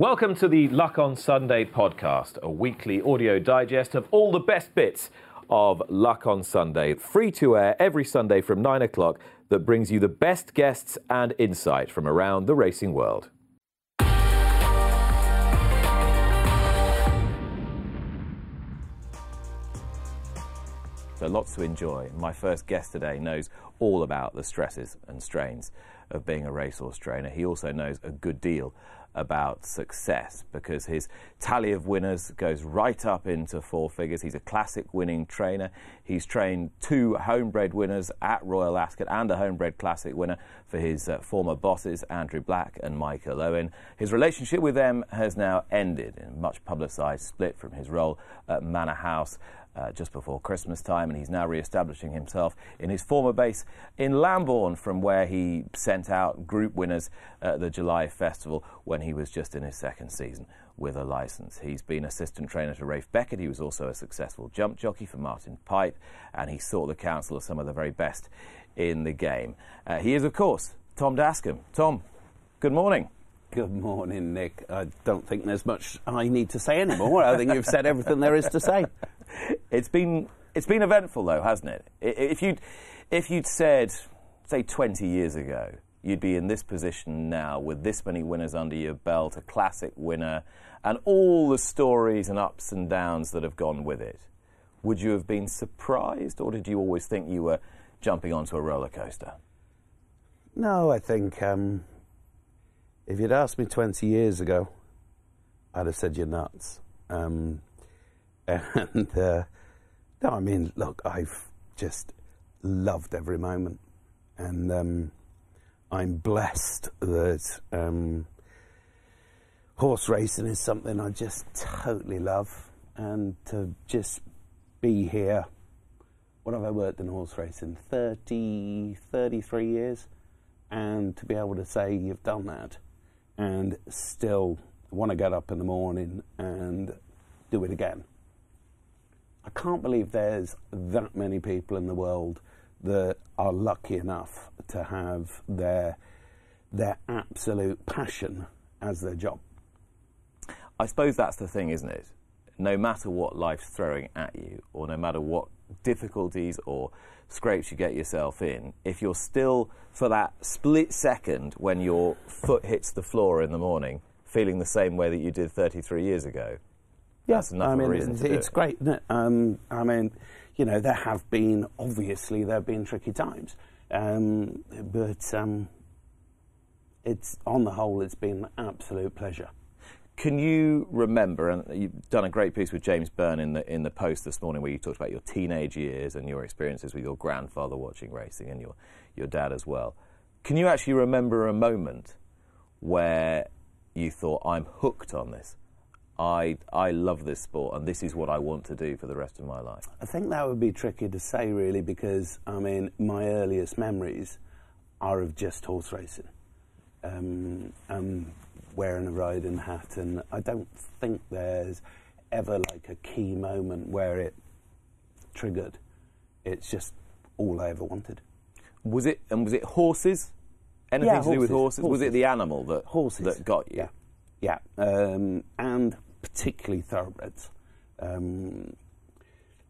Welcome to the Luck on Sunday podcast, a weekly audio digest of all the best bits of Luck on Sunday, free to air every Sunday from 9 o'clock, that brings you the best guests and insight from around the racing world. So, lots to enjoy. My first guest today knows all about the stresses and strains of being a racehorse trainer. He also knows a good deal about success because his tally of winners goes right up into four figures. He's a classic winning trainer. He's trained two homebred winners at Royal Ascot and a homebred classic winner for his uh, former bosses, Andrew Black and Michael Owen. His relationship with them has now ended in a much publicised split from his role at Manor House uh, just before Christmas time, and he's now re-establishing himself in his former base in Lambourn, from where he sent out group winners at the July Festival when he was just in his second season with a license. He's been assistant trainer to Ralph Beckett. He was also a successful jump jockey for Martin Pipe, and he sought the counsel of some of the very best in the game. Uh, he is, of course, Tom Dascombe. Tom, good morning. Good morning, Nick. I don't think there's much I need to say anymore. I think you've said everything there is to say. It's been it's been eventful though, hasn't it? If you'd if you'd said, say, 20 years ago, you'd be in this position now with this many winners under your belt, a classic winner, and all the stories and ups and downs that have gone with it. Would you have been surprised, or did you always think you were jumping onto a roller coaster? No, I think um, if you'd asked me 20 years ago, I'd have said you're nuts. Um, and uh, no, I mean, look, I've just loved every moment, and um, I'm blessed that um, horse racing is something I just totally love, and to just be here. What have I worked in horse racing? 30, 33 years, and to be able to say you've done that and still want to get up in the morning and do it again. I can't believe there's that many people in the world that are lucky enough to have their their absolute passion as their job. I suppose that's the thing, isn't it? No matter what life's throwing at you, or no matter what difficulties or scrapes you get yourself in, if you're still, for that split second when your foot hits the floor in the morning, feeling the same way that you did 33 years ago, yes, I mean, reason it's, it's it. great. It? Um, I mean, you know, there have been obviously there have been tricky times, um, but um, it's on the whole, it's been an absolute pleasure. Can you remember, and you've done a great piece with James Byrne in the, in the Post this morning where you talked about your teenage years and your experiences with your grandfather watching racing and your, your dad as well. Can you actually remember a moment where you thought, I'm hooked on this? I, I love this sport and this is what I want to do for the rest of my life? I think that would be tricky to say, really, because I mean, my earliest memories are of just horse racing. Um, and wearing a riding hat, and I don't think there's ever like a key moment where it triggered. It's just all I ever wanted. Was it, and was it horses? Anything Yeah, to do with horses, horses? Was it the animal that, Horses that got you? Yeah, yeah, um, and particularly thoroughbreds. Um,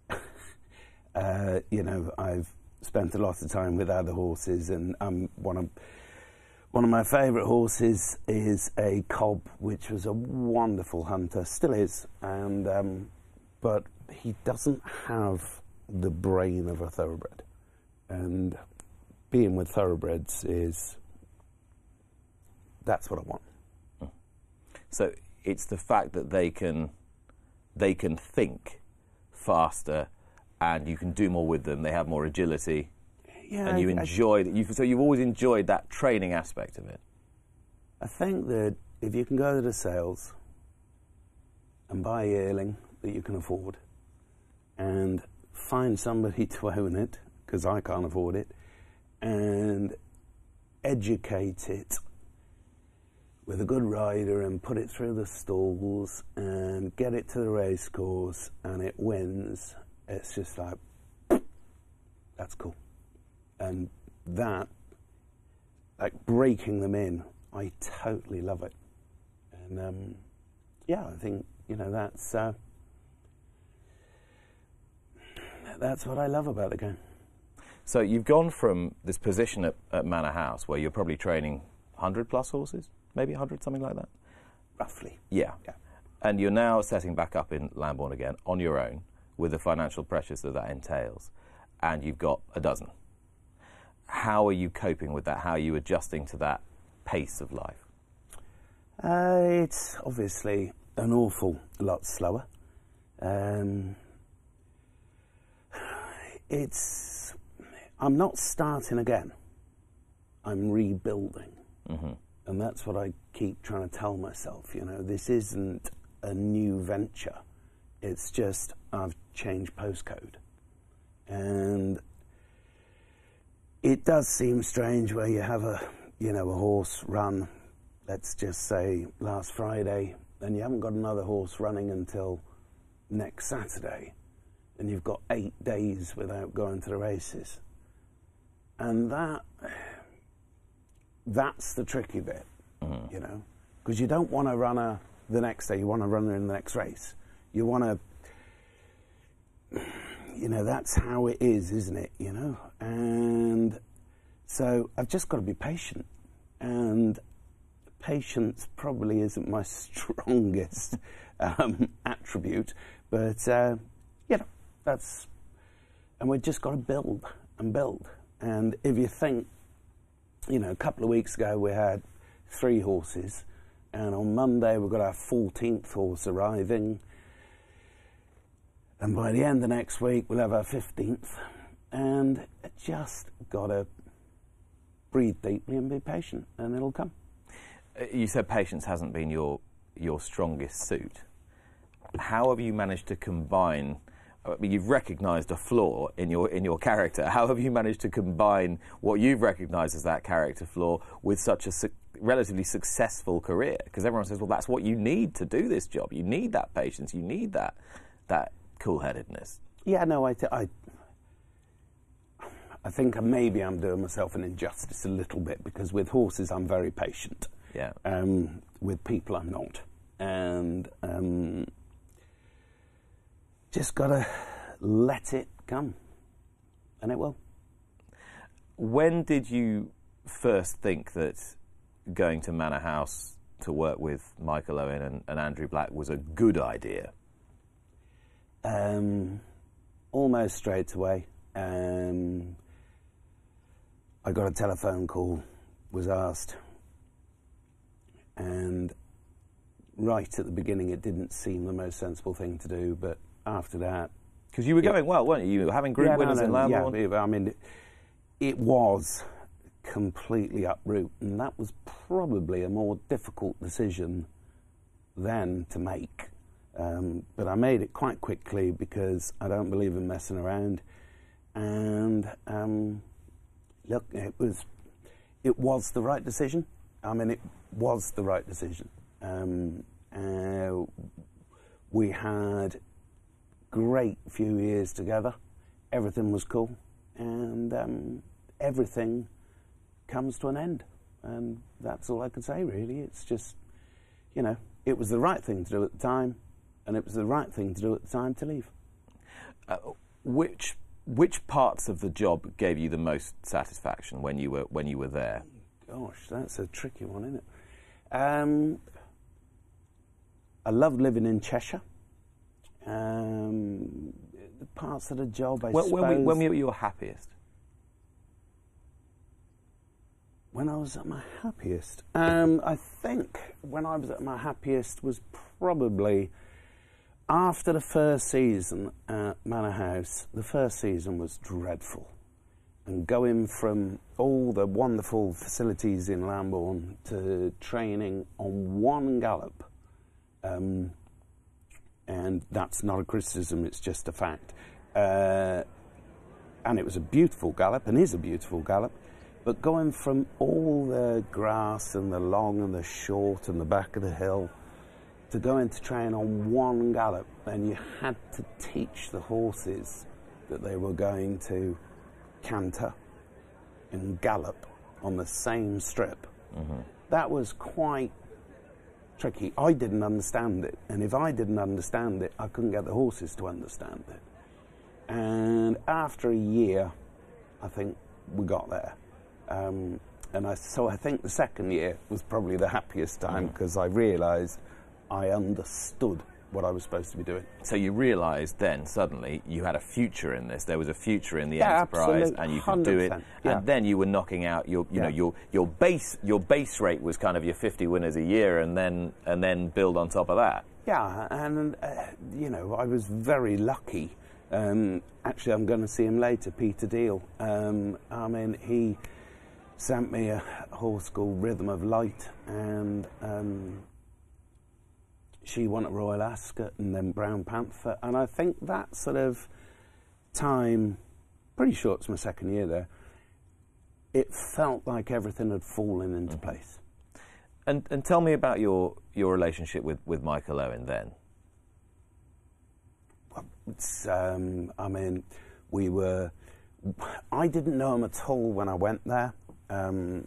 uh, you know, I've spent a lot of time with other horses, and um, one of one of my favourite horses is a cob, which was a wonderful hunter, still is, and um, but he doesn't have the brain of a thoroughbred, and being with thoroughbreds is that's what I want. So it's the fact that they can they can think faster and you can do more with them. They have more agility, Yeah, and you I- I- enjoy that. You, so you've always enjoyed that training aspect of it. I think that if you can go to the sales and buy a yearling that you can afford and find somebody to own it, because I can't afford it, and educate it with a good rider and put it through the stalls and get it to the race course and it wins, it's just like, that's cool. And that like breaking them in. I totally love it, and um, yeah, I think you know that's uh, that's what I love about the game. So you've gone from this position at, at Manor House where you're probably training 100 plus horses, maybe 100, something like that. Roughly, Yeah. Yeah. And you're now setting back up in Lambourn again on your own with the financial pressures that that entails, and you've got a dozen. How are you coping with that? How are you adjusting to that pace of life? uh, it's obviously an awful lot slower. Um, it's I'm not starting again. I'm rebuilding. And that's what I keep trying to tell myself. You know, this isn't a new venture. It's just I've changed postcode. And it does seem strange where you have a, you know, a horse run, let's just say last Friday, and you haven't got another horse running until next Saturday, and you've got eight days without going to the races. And that that's the tricky bit, you know, because you don't want to run her the next day. You want to run her in the next race. You want to, you know, that's how it is, isn't it? You know, and so I've just got to be patient, and patience probably isn't my strongest um, attribute, but uh, you know, that's, and we've just got to build and build. And if you think you know, a couple of weeks ago we had three horses, and on Monday we've got our 14th horse arriving, and by the end of next week we'll have our 15th, and just gotta breathe deeply and be patient, and it'll come. Uh, You said patience hasn't been your your strongest suit. How have you managed to combine? I mean, you've recognised a flaw in your in your character. How have you managed to combine what you've recognised as that character flaw with such a su- relatively successful career? Because everyone says, "Well, that's what you need to do this job. You need that patience. You need that that cool-headedness." Yeah, no, I, th- I, I think maybe I'm doing myself an injustice a little bit because with horses I'm very patient. Yeah. Um, with people I'm not, and um, just gotta let it come, and it will. When did you first think that going to Manor House to work with Michael Owen and, and Andrew Black was a good idea? Um, almost straight away. Um, I got a telephone call, was asked, and right at the beginning it didn't seem the most sensible thing to do, but after that, Because you were going well, weren't you? You were having group Yeah, no, winners in no, Lambourn. Yeah, I mean, it, it was completely uproot, and that was probably a more difficult decision then to make. Um, but I made it quite quickly because I don't believe in messing around. And um, look, it was it was the right decision. I mean, it was the right decision. Um, uh, we had great few years together. Everything was cool, and um, everything comes to an end. And that's all I can say, really. It's just, you know, it was the right thing to do at the time, and it was the right thing to do at the time to leave. Uh, which which parts of the job gave you the most satisfaction when you were when you were there? Gosh, that's a tricky one, isn't it? Um, I loved living in Cheshire. Um, the parts of the job, I When, suppose. when, we, when were you were happiest? When I was at my happiest, um, I think when I was at my happiest was probably after the first season at Manor House, the first season was dreadful. And going from all the wonderful facilities in Lambourn to training on one gallop, um, and that's not a criticism, it's just a fact. Uh, and it was a beautiful gallop, and is a beautiful gallop. But going from all the grass and the long and the short and the back of the hill to going to train on one gallop, and you had to teach the horses that they were going to canter and gallop on the same strip. Mm-hmm. That was quite tricky. I didn't understand it, and if I didn't understand it, I couldn't get the horses to understand it. And after a year, I think we got there. Um, and I, so I think the second year was probably the happiest time because mm. I realised I understood what I was supposed to be doing. So you realised then suddenly you had a future in this. There was a future in the yeah, enterprise, and you could do it. Yeah. And then you were knocking out your, you yeah. know, your your base your base rate was kind of your 50 winners a year, and then and then build on top of that. Yeah, and uh, you know I was very lucky. Um, actually, I'm going to see him later, Peter Deal. Um, I mean, he sent me a horse called Rhythm of Light, and um, she won at Royal Ascot and then Brown Panther. And I think that sort of time, pretty sure it's my second year there, it felt like everything had fallen into mm. place. And, and tell me about your, your relationship with, with Michael Owen then. Um, I mean, we were. I didn't know him at all when I went there. Um,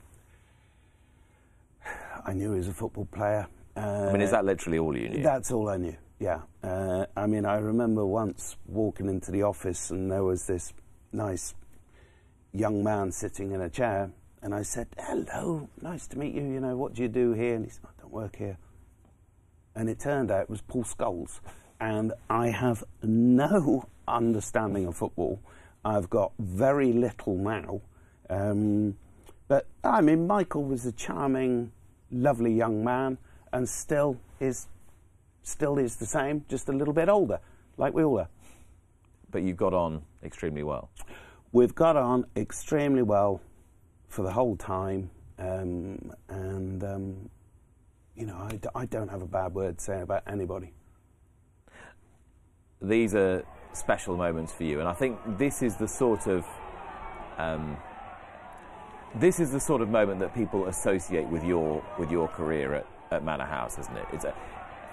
I knew he was a football player. Uh, I mean, is that literally all you knew? That's all I knew. Yeah. Uh, I mean, I remember once walking into the office and there was this nice young man sitting in a chair, and I said, "Hello, nice to meet you. You know, what do you do here?" And he said, "I don't work here." And it turned out it was Paul Scholes, and I have no understanding of football. I've got very little now. Um, but I mean, Michael was a charming, lovely young man and still is still is the same, just a little bit older, like we all are. But you've got on extremely well. We've got on extremely well for the whole time, um, and um, you know, I d- I don't have a bad word to say about anybody. These are special moments for you, and I think this is the sort of um, this is the sort of moment that people associate with your with your career at at Manor House, isn't it? It's a,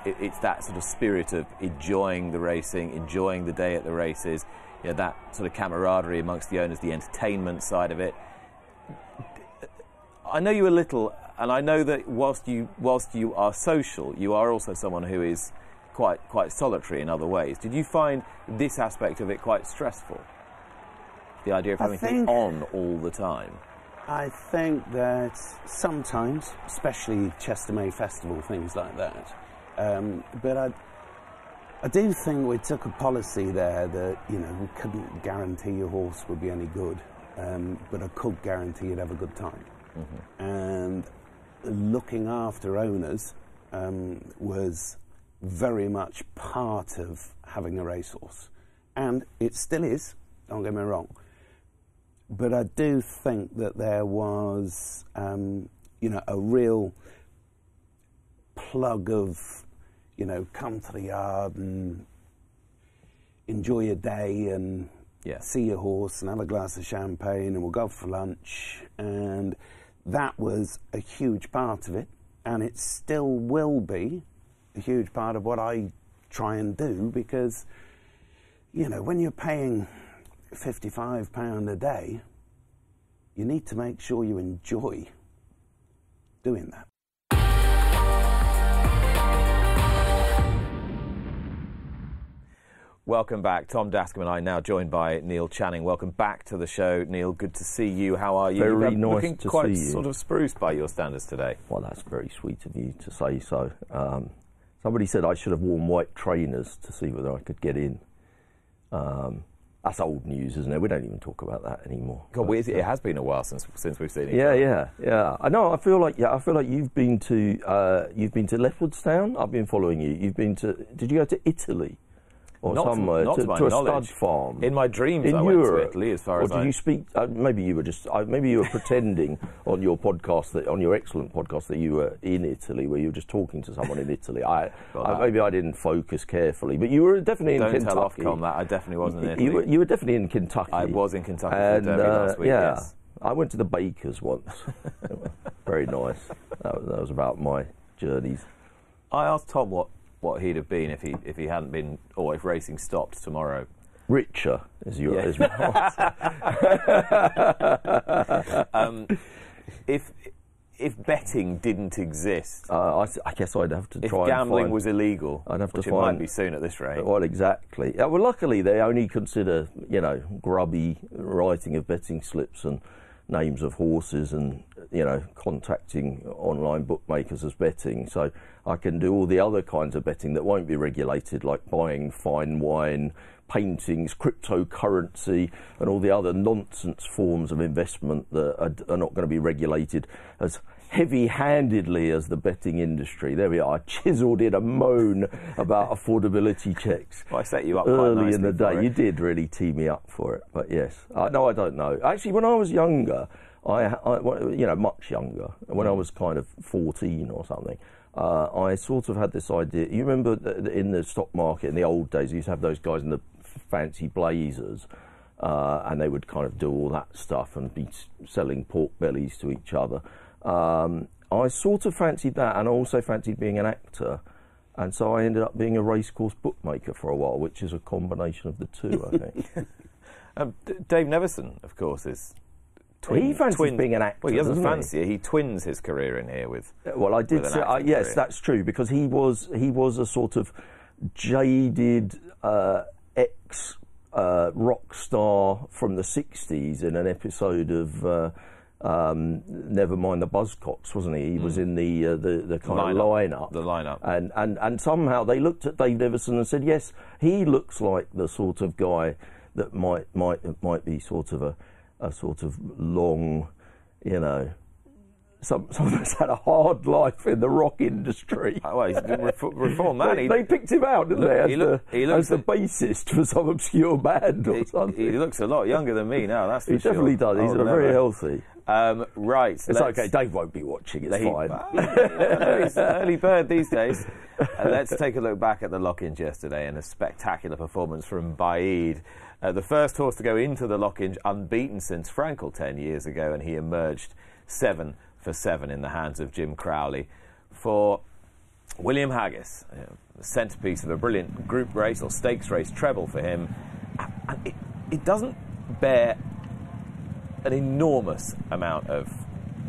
it, it's that sort of spirit of enjoying the racing, enjoying the day at the races, you know, that sort of camaraderie amongst the owners, the entertainment side of it. I know you a little, and I know that whilst you whilst you are social, you are also someone who is quite quite solitary in other ways. Did you find this aspect of it quite stressful? The idea of having to be on all the time. I think that sometimes, especially Chester May Festival, things like that. Um, but I, I do think we took a policy there that you know we couldn't guarantee your horse would be any good, um, but I could guarantee you'd have a good time. Mm-hmm. And looking after owners um, was very much part of having a racehorse, and it still is. Don't get me wrong but I do think that there was, um, you know, a real plug of, you know, come to the yard and enjoy your day and yeah. see your horse and have a glass of champagne and we'll go for lunch. And that was a huge part of it. And it still will be a huge part of what I try and do because, you know, when you're paying £55 a day, you need to make sure you enjoy doing that. Welcome back. Tom Dascombe and I now joined by Neil Channing. Welcome back to the show, Neil. Good to see you. How are you? Very nice looking to quite see you. sort of spruced by your standards today. Well, that's very sweet of you to say so. Um, somebody said I should have worn white trainers to see whether I could get in. Um, that's old news, isn't it? We don't even talk about that anymore. God, But, it has been a while since since we've seen it. yeah, yeah, yeah. I know. I feel like yeah. I feel like you've been to uh, you've been to Leopardstown. I've been following you. You've been to. Did you go to Italy or Not to- somewhere not to, to my to a stud farm? In my dreams, in I Europe. went to Italy. As far or as did I you speak? Uh, maybe you were just. Uh, maybe you were pretending on your podcast that on your excellent podcast that you were in Italy, where you were just talking to someone in Italy. I, I maybe I didn't focus carefully, but you were definitely in don't Kentucky. tell Ofcom that I definitely wasn't in You- Italy. You were, you were definitely in Kentucky. I was in Kentucky for and Derby uh, last week. yeah, Yes. I went to the Bakers once. Very nice. That was, that was about my journeys. I asked Tom what, what he'd have been if he if he hadn't been, or if racing stopped tomorrow. Richer is your Yeah. is my. Um, if if betting didn't exist, uh, I, I guess I'd have to if try gambling and find, was illegal, I'd have to which it find- might be soon at this rate. Well, exactly. Uh, well, luckily they only consider you know grubby writing of betting slips and names of horses and you know contacting online bookmakers as betting. So I can do all the other kinds of betting that won't be regulated, like buying fine wine, paintings, cryptocurrency, and all the other nonsense forms of investment that are, are not going to be regulated as heavy-handedly as the betting industry. There we are. I chiselled in a moan about affordability checks Well, I set you up early in the day. You did really tee me up for it, but yes, I, no, I don't know. Actually, when I was younger, I, I you know, much younger, when Mm. I was kind of fourteen or something. Uh, I sort of had this idea. You remember th- th- in the stock market in the old days, you used to have those guys in the fancy blazers, uh, and they would kind of do all that stuff and be selling pork bellies to each other. Um, I sort of fancied that, and I also fancied being an actor. And so I ended up being a racecourse bookmaker for a while, which is a combination of the two, I think. Um, D- Dave Nevison, of course, is. Twin, he fancies twin- being an actor. Well, he doesn't doesn't he? fancy it. He twins his career in here with. Well, I did say uh, yes, career. that's true because he was he was a sort of jaded uh, ex uh, rock star from the '60s in an episode of. Uh, um, never mind the Buzzcocks, wasn't he? He was in the uh, the the kind of lineup. The lineup. and, and and somehow they looked at Dave Nevison and said, "Yes, he looks like the sort of guy that might might might be sort of a a sort of long, you know." Some, someone that's had a hard life in the rock industry. Oh, well, he's refo- reform man. They, He- they picked him out, didn't Look, they, as, he look- the, as the bassist for some obscure band or he, something. he looks a lot younger than me now. That's He sure. definitely does. He's Oh, very healthy. Um, right. It's okay. Dave won't be watching. It's He- fine. He's an early bird these days. Uh, let's take a look back at the Lockinge yesterday and a spectacular performance from Baaeed. Uh, the first horse to go into the Lockinge unbeaten since Frankel 10 years ago, and he emerged seven for seven in the hands of Jim Crowley. For William Haggas, uh, the centrepiece of a brilliant group race or stakes race treble for him. And it, it doesn't bear an enormous amount of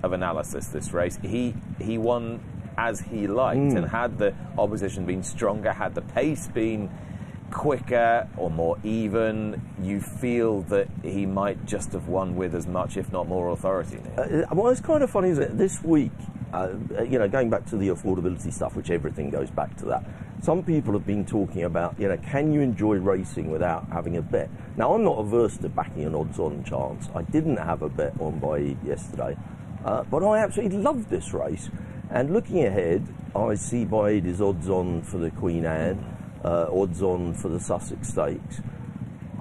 of analysis this race. He he won as he liked, and had the opposition been stronger, had the pace been quicker or more even, you feel that he might just have won with as much, if not more, authority. Neil. Uh, well, it's kind of funny, isn't it? This week, uh, you know, going back to the affordability stuff, which everything goes back to that. Some people have been talking about, you know, can you enjoy racing without having a bet? Now, I'm not averse to backing an odds-on chance. I didn't have a bet on by yesterday, uh, but I absolutely love this race. And looking ahead, I see Baaeed is odds-on for the Queen Anne, uh, odds-on for the Sussex Stakes.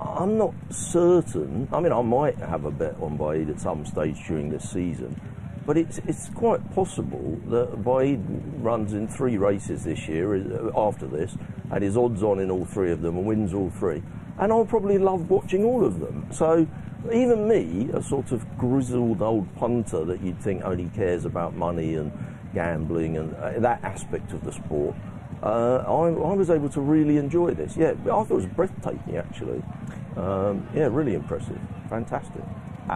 I'm not certain. I mean, I might have a bet on Baaeed at some stage during this season, but it's it's quite possible that Baaeed runs in three races this year uh, after this, and is odds on in all three of them and wins all three. And I'll probably love watching all of them. So even me, a sort of grizzled old punter that you'd think only cares about money and gambling and uh, that aspect of the sport. Uh, I, I was able to really enjoy this. Yeah, I thought it was breathtaking actually. Um, yeah, really impressive. Fantastic.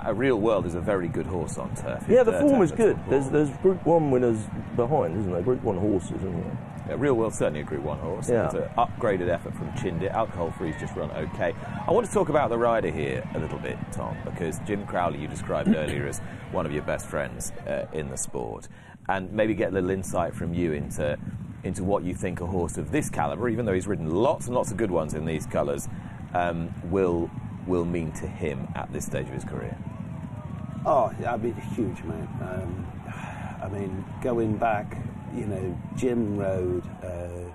A real world is a very good horse on turf. Yeah, the form is good. There's, there's Group 1 winners behind, isn't there? Group 1 horses, isn't there? Yeah, Real World certainly a Group 1 horse. Yeah. It's an upgraded effort from Chindit. Alcohol free's just run okay. I want to talk about the rider here a little bit, Tom, because Jim Crowley, you described earlier as one of your best friends uh, in the sport. And maybe get a little insight from you into, into what you think a horse of this calibre, even though he's ridden lots and lots of good ones in these colours, um, will will mean to him at this stage of his career? Oh, I mean, a huge amount. Um, I mean, going back, you know, Jim rode uh,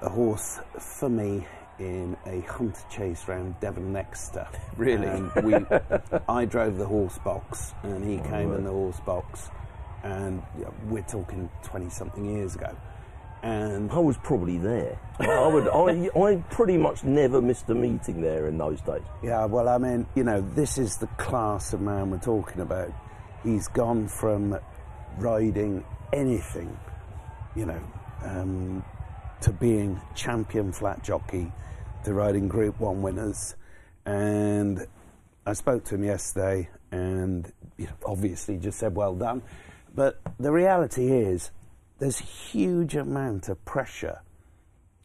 a horse for me in a hunter chase round Devon and Exeter. Really? And we, I drove the horse box, and he came in the horse box, and we're talking twenty something years ago. And I was probably there. I would. I, I pretty much never missed a meeting there in those days. Yeah, well, I mean, you know, this is the class of man we're talking about. He's gone from riding anything, you know, um, to being champion flat jockey, to riding Group One winners, and I spoke to him yesterday, and you know, obviously just said well done. But the reality is, there's huge amount of pressure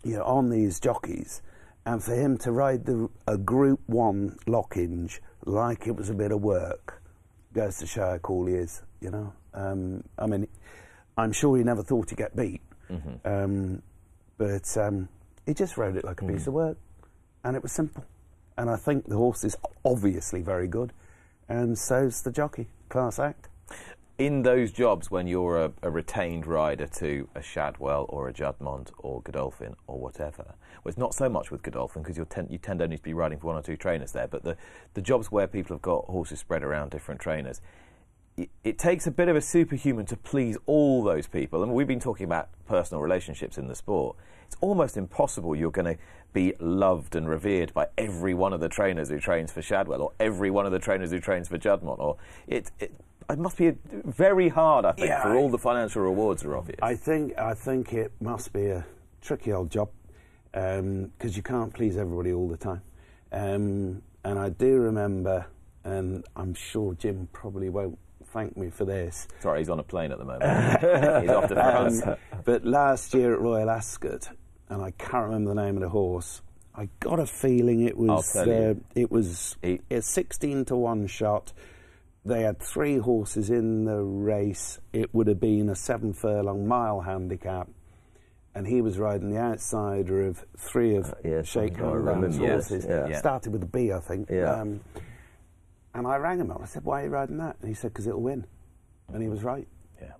you know, on these jockeys, and for him to ride the, a Group One Lockinge like it was a bit of work goes to show how cool he is. You know, um, I mean, I'm sure he never thought he'd get beat, um, but um, he just rode it like a piece of work, and it was simple. And I think the horse is obviously very good, and so's the jockey. Class act. In those jobs when you're a, a retained rider to a Shadwell or a Juddmonte or Godolphin or whatever, well, it's not so much with Godolphin because tend, you tend only to be riding for one or two trainers there, but the, the jobs where people have got horses spread around different trainers, it, it takes a bit of a superhuman to please all those people. And we've been talking about personal relationships in the sport. It's almost impossible you're going to be loved and revered by every one of the trainers who trains for Shadwell or every one of the trainers who trains for Juddmonte. Or it, it, it must be very hard, I think, Yeah, for all the financial rewards are obvious. I think I think it must be a tricky old job because you can't please everybody all the time. Um, and I do remember, and I'm sure Jim probably won't thank me for this. Sorry, he's on a plane at the moment. he's off to France. Um, but last year at Royal Ascot, and I can't remember the name of the horse. I got a feeling it was I'll tell you. uh, it was a sixteen to one shot. They had three horses in the race. It would have been a seven furlong mile handicap, and he was riding the outsider of three of Uh, yeah, Sheikh something I Hamdan's remember, yes, horses. yeah. Yeah. Started with a B, I think. Yeah. Um, and I rang him up. I said, "Why are you riding that?" And he said, "Because it'll win." And he was right. yeah,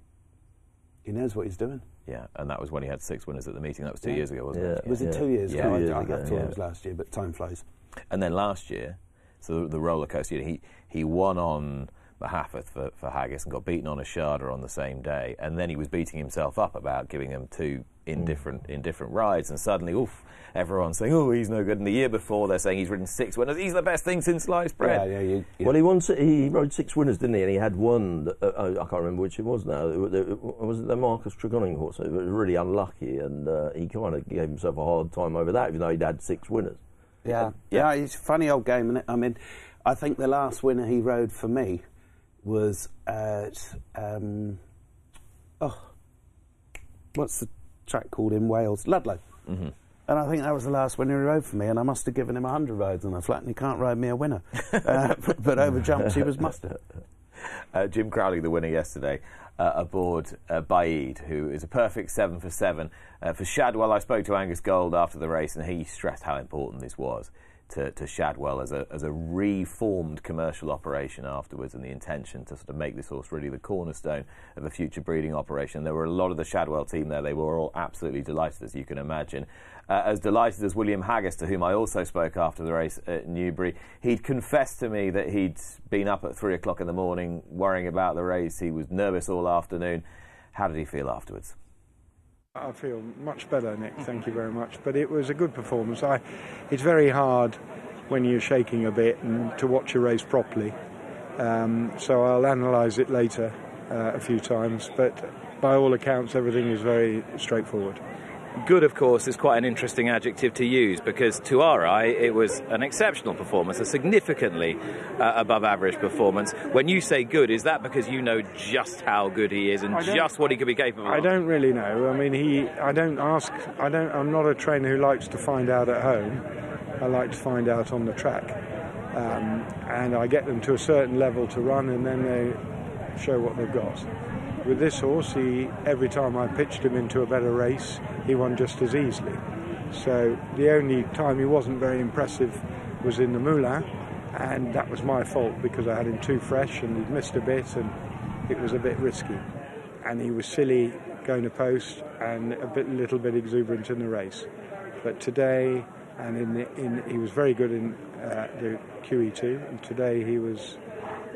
He knows what he's doing. yeah, and that was when he had six winners at the meeting. That was two Yeah. years ago, wasn't it? Yeah. Was it two years Yeah, ago? two years I, I ago, thought yeah. it was last year, but time flies. And then last year, so the, the roller coaster, you know, he he won on Mohaafeth for, for Haggas and got beaten on Ashada on the same day, and then he was beating himself up about giving them two in different in different rides, and suddenly, oof, everyone's saying, oh, he's no good. And the year before, they're saying he's ridden six winners. He's the best thing since sliced bread. Yeah, yeah, you, yeah. Well, he won. He rode six winners, didn't he? And he had one. that- Uh, I can't remember which it was now. It, it, was it the Marcus Tregoning horse? It was really unlucky, and uh, he kind of gave himself a hard time over that, even though he'd had six winners. yeah, yeah, It's a funny old game, isn't it? I mean, I think the last winner he rode for me was at um, oh, what's the track called in Wales? Ludlow. Mm-hmm. And I think that was the last winner he rode for me, and I must have given him 100 rides on a flat, and he can't ride me a winner. uh, but, but over jumps, he was mustard. Uh, Jim Crowley, the winner yesterday, uh, aboard uh, Baaeed, who is a perfect seven for seven. Uh, for Shadwell, I spoke to Angus Gold after the race, and he stressed how important this was to, to Shadwell as a, as a reformed commercial operation afterwards, and the intention to sort of make this horse really the cornerstone of a future breeding operation. There were a lot of the Shadwell team there. They were all absolutely delighted, as you can imagine. Uh, as delighted as William Haggas, to whom I also spoke after the race at Newbury. He'd confessed to me that he'd been up at three o'clock in the morning worrying about the race. He was nervous all afternoon. How did he feel afterwards? I feel much better, Nick. Thank you very much. But it was a good performance. I, it's very hard when you're shaking a bit and to watch a race properly. Um, so I'll analyse it later uh, a few times. But by all accounts, everything is very straightforward. Good, of course, is quite an interesting adjective to use because to our eye it was an exceptional performance, a significantly uh, above average performance. When you say good, is that because you know just how good he is and just what he could be capable of? I don't really know. I mean, he. I don't ask. I don't. I'm not a trainer who likes to find out at home. I like to find out on the track, um, and I get them to a certain level to run, and then they show what they've got. With this horse, he every time I pitched him into a better race, he won just as easily. So the only time he wasn't very impressive was in the Moulin, and that was my fault because I had him too fresh and he'd missed a bit and it was a bit risky. And he was silly going to post and a bit, little bit exuberant in the race. But today, and in, the, in he was very good in uh, the QE2, and today he was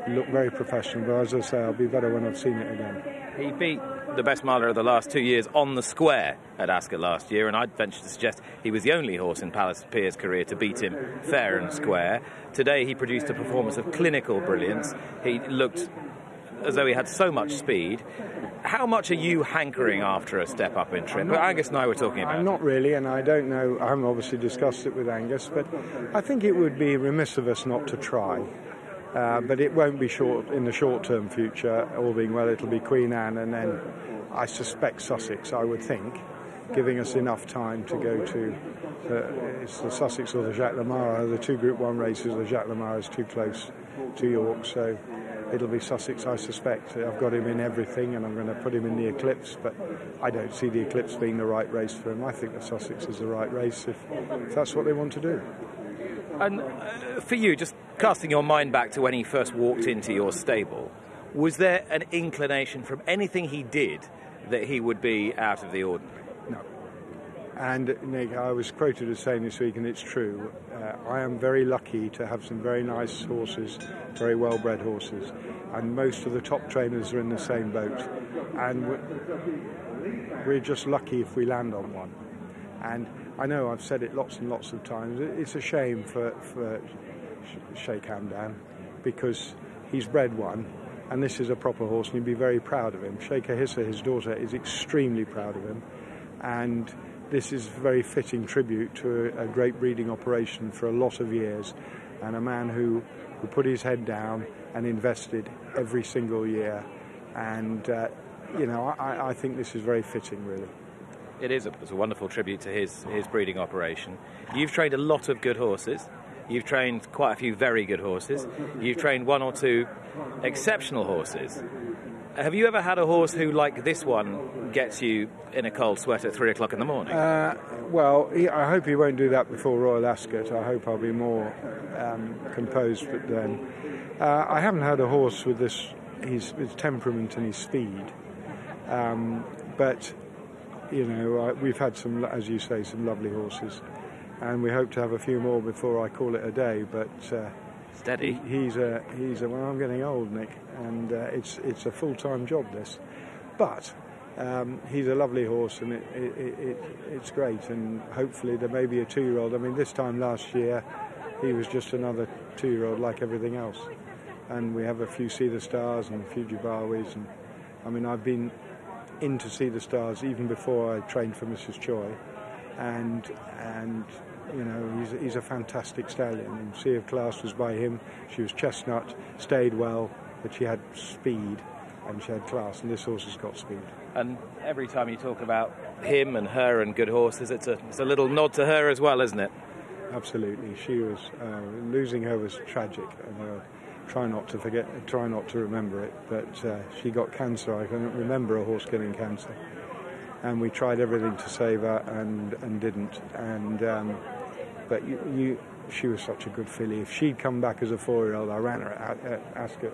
looked very professional. But as I say, I'll be better when I've seen it again. He beat the best miler of the last two years on the square at Ascot last year, and I'd venture to suggest he was the only horse in Palace Pier's career to beat him fair and square. Today he produced a performance of clinical brilliance. He looked as though he had so much speed. How much are you hankering after a step up in trim? But Angus and I were talking about. I'm not really, and I don't know. I haven't obviously discussed it with Angus, but I think it would be remiss of us not to try. Uh, but it won't be short in the short-term future. All being well, it'll be Queen Anne, and then I suspect Sussex. I would think, giving us enough time to go to. Uh, it's the Sussex or the Jacques le Marois. The two Group One races. The Jacques le Marois is too close to York, so it'll be Sussex. I suspect. I've got him in everything, and I'm going to put him in the Eclipse. But I don't see the Eclipse being the right race for him. I think the Sussex is the right race if, if that's what they want to do. And uh, for you, just casting your mind back to when he first walked into your stable, was there an inclination from anything he did that he would be out of the ordinary? No. And Nick, I was quoted as saying this week, and it's true. Uh, I am very lucky to have some very nice horses, very well-bred horses, and most of the top trainers are in the same boat. And we're, we're just lucky if we land on one. And I know I've said it lots and lots of times. It's a shame for, for Sheikh Hamdan because he's bred one and this is a proper horse and he'd be very proud of him. Sheikha Hissa, his daughter, is extremely proud of him and this is a very fitting tribute to a, a great breeding operation for a lot of years and a man who, who put his head down and invested every single year and uh, you know I, I think this is very fitting really it is a, it's a wonderful tribute to his, his breeding operation. You've trained a lot of good horses. You've trained quite a few very good horses. You've trained one or two exceptional horses. Have you ever had a horse who, like this one, gets you in a cold sweat at three o'clock in the morning? Uh, well, I hope he won't do that before Royal Ascot. I hope I'll be more um, composed but then. Uh, I haven't had a horse with this his, his temperament and his speed, um, but you know, uh, we've had some, as you say, some lovely horses, and we hope to have a few more before I call it a day. But uh, steady. He, he's a he's a. Well, I'm getting old, Nick, and uh, it's it's a full time job this, but. Um, he's a lovely horse, and it, it, it, it's great. And hopefully, there may be a two-year-old. I mean, this time last year, he was just another two-year-old, like everything else. And we have a few the Stars and a few Jabawis, and I mean, I've been in to Sea The Stars even before I trained for Mrs. Tsui, and and you know he's, he's a fantastic stallion. And Sea of Class was by him. She was chestnut, stayed well, but she had speed and she had class. And this horse has got speed. And every time you talk about him and her and good horses, it's a it's a little nod to her as well, isn't it? Absolutely, she was uh, losing her was tragic, and uh, try not to forget, try not to remember it. But uh, she got cancer. I can't remember a horse getting cancer, and we tried everything to save her and and didn't. And um, but you, you, she was such a good filly. If she'd come back as a four-year-old, I ran her at, at Ascot,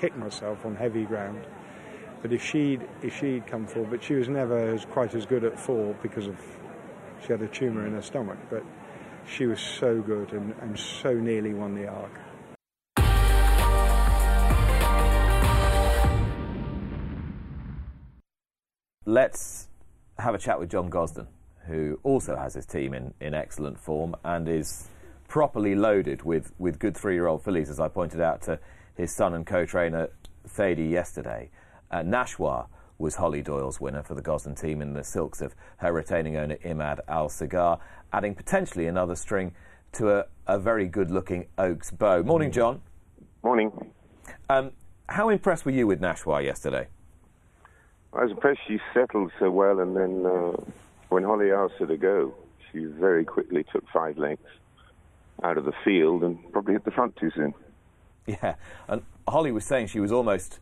kicked myself on heavy ground. But if she'd if she'd come forward, but she was never as, quite as good at four because of she had a tumour in her stomach. But she was so good and, and so nearly won the arc. Let's have a chat with John Gosden, who also has his team in, in excellent form and is properly loaded with, with good three year old fillies, as I pointed out to his son and co trainer Thady yesterday. Uh, Nashwa was Holly Doyle's winner for the Gosden team in the silks of her retaining owner Imad Al Sagar, adding potentially another string to a, a very good looking Oaks bow. Morning, John. Morning. Um, how impressed were you with Nashwa yesterday? I was she settled so well, and then uh, when Holly asked her to go, she very quickly took five lengths out of the field and probably hit the front too soon. Yeah, and Holly was saying she was almost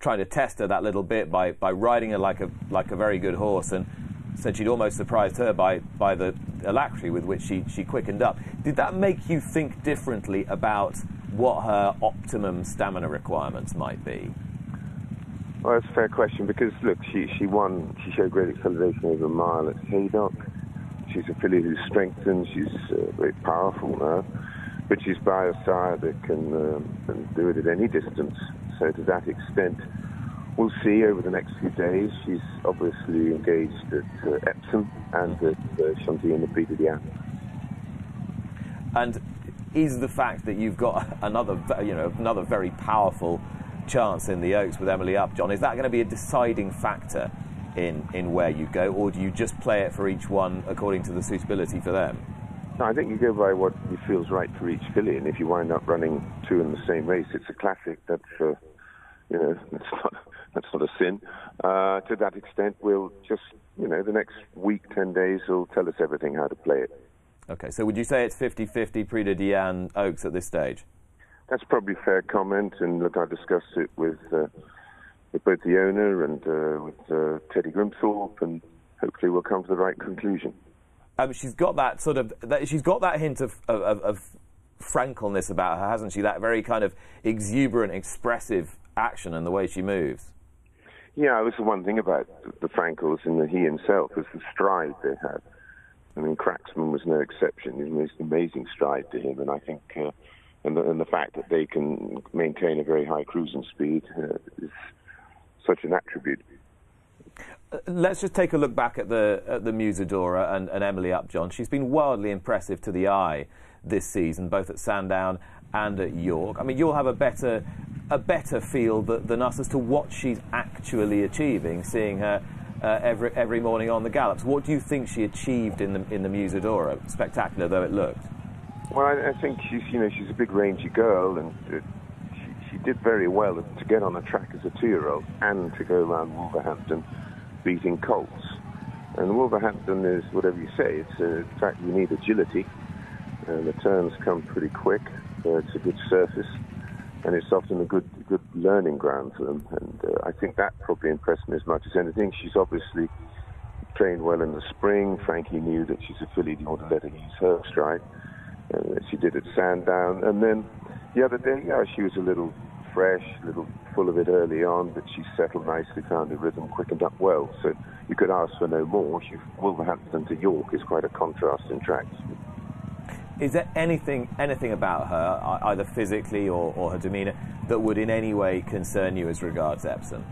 trying to test her that little bit by, by riding her like a like a very good horse, and said she'd almost surprised her by, by the alacrity with which she, she quickened up. Did that make you think differently about what her optimum stamina requirements might be? Well, that's a fair question because look, she she won. She showed great acceleration over a mile at Haydock. She's a filly who's strengthened. She's uh, very powerful now, but she's by a sire that can, um, can do it at any distance. So to that extent, we'll see over the next few days. She's obviously engaged at uh, Epsom and at uh, Chantilly in the Prix de Diane. And is the fact that you've got another, you know, another very powerful chance in the Oaks with Emily Upjohn, is that going to be a deciding factor in, in where you go, or do you just play it for each one according to the suitability for them? No, I think you go by what feels right for each filly, and if you wind up running two in the same race, it's a classic. That's uh, you know that's not that's not a sin. Uh, to that extent, we'll just you know the next week, ten days will tell us everything how to play it. Okay, so would you say it's 50-50 Prix de Diane Oaks at this stage? That's probably a fair comment, and look, I discussed it with uh, with both the owner and uh, with uh, Teddy Grimthorpe, and hopefully we'll come to the right conclusion. Um, she's got that sort of that, she's got that hint of, of, of frankness about her, hasn't she? That very kind of exuberant, expressive action and the way she moves. Yeah, it was the one thing about the Frankels and the, he himself was the stride they had. I mean, Cracksman was no exception. It was an amazing stride to him, and I think, uh, and, the, and the fact that they can maintain a very high cruising speed uh, is such an attribute. Uh, let's just take a look back at the at the Musidora and, and Emily Upjohn. She's been wildly impressive to the eye this season, both at Sandown and at York. I mean, you'll have a better a better feel than us as to what she's actually achieving, seeing her uh, every every morning on the gallops. What do you think she achieved in the in the Musidora? Spectacular though it looked. Well, I, I think she's you know she's a big rangy girl and. Uh, she, she did very well to get on a track as a two-year-old and to go around Wolverhampton beating colts. And Wolverhampton is whatever you say. It's a in fact you need agility. And the turns come pretty quick. Uh, it's a good surface, and it's often a good good learning ground for them. And uh, I think that probably impressed me as much as anything. She's obviously trained well in the spring. Frankie knew that she's a filly. He wanted to let her use her stride. Uh, she did at Sandown, and then the other day, yeah, she was a little fresh, a little full of it early on, but she settled nicely, found her rhythm, quickened up well. So you could ask for no more. She, Wolverhampton to York is quite a contrast in tracks. Is there anything anything about her, either physically or, or her demeanour, that would in any way concern you as regards Epsom?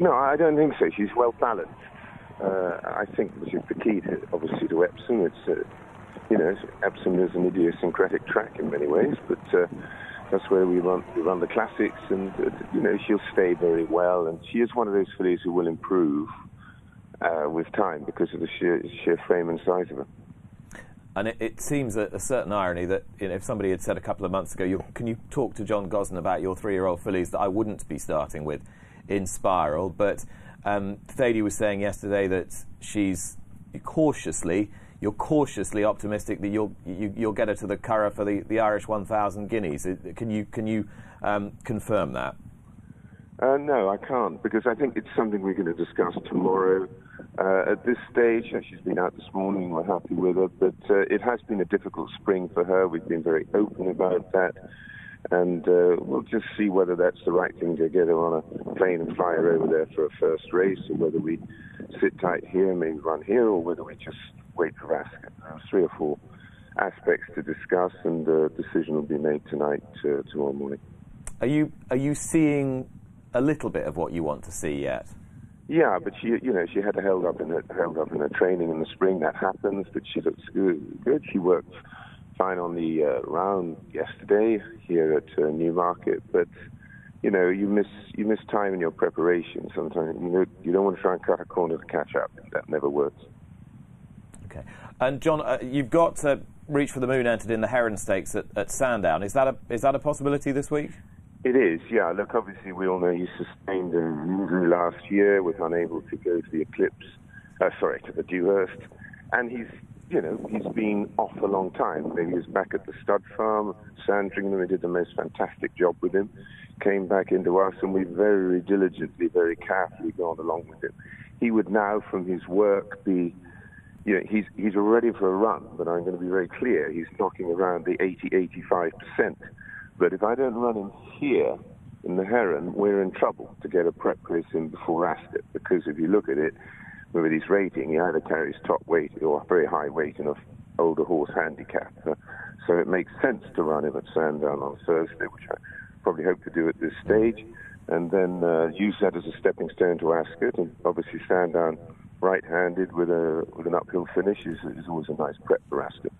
No, I don't think so. She's well balanced. Uh, I think which is the key, to, obviously, to Epsom. It's uh, you know, Epsom is an idiosyncratic track in many ways, but uh, that's where we run we run the classics, and uh, you know she'll stay very well, and she is one of those fillies who will improve uh, with time because of the sheer sheer frame and size of her. And it, it seems a, a, certain irony that you know, if somebody had said a couple of months ago, can you talk to John Gosden about your three-year-old fillies that I wouldn't be starting with Inspiral, but um, Thady was saying yesterday that she's cautiously you're cautiously optimistic that you'll you, will get her to the Curragh for the, the Irish 1,000 guineas. Can you can you um, confirm that? Uh, no, I can't because I think it's something we're going to discuss tomorrow. Uh, at this stage, she's been out this morning. We're happy with her, but uh, it has been a difficult spring for her. We've been very open about that, and uh, we'll just see whether that's the right thing to get her on a plane and fly her over there for a first race, or whether we sit tight here, maybe run here, or whether we just wait for Vasca. There's three or four aspects to discuss, and the decision will be made tonight, uh, tomorrow morning. Are you are you seeing a little bit of what you want to see yet? Yeah, but she, you know, she had held up in her, held up in her training in the spring. That happens, but she looks good. Good. She worked on the uh, round yesterday here at uh, Newmarket, but you know, you miss you miss time in your preparation. Sometimes you know you don't want to try and cut a corner to catch up. That never works. Okay. And John, uh, you've got uh, Reach for the Moon entered in the Heron Stakes at, at, Sandown. Is that a is that a possibility this week? It is, yeah. Look, obviously we all know he sustained an injury last year, was unable to go to the Eclipse, uh, sorry, to the Dewhurst, and he's you know, he's been off a long time. He was back at the stud farm, Sandringham. We did the most fantastic job with him. Came back into us, and we very diligently, very carefully gone along with him. He would now, from his work, be you know, he's he's ready for a run, but I'm going to be very clear. He's knocking around the 80, 85 percent. But if I don't run him here in the Heron, we're in trouble to get a prep race in before Ascot. Because if you look at it, with his rating, he either carries top weight or very high weight in a older horse handicap. Uh, so it makes sense to run him at Sandown on Thursday, which I probably hope to do at this stage, and then uh, use that as a stepping stone to Ascot, and obviously Sandown right-handed with a with an uphill finish is, is always a nice prep for Ascot.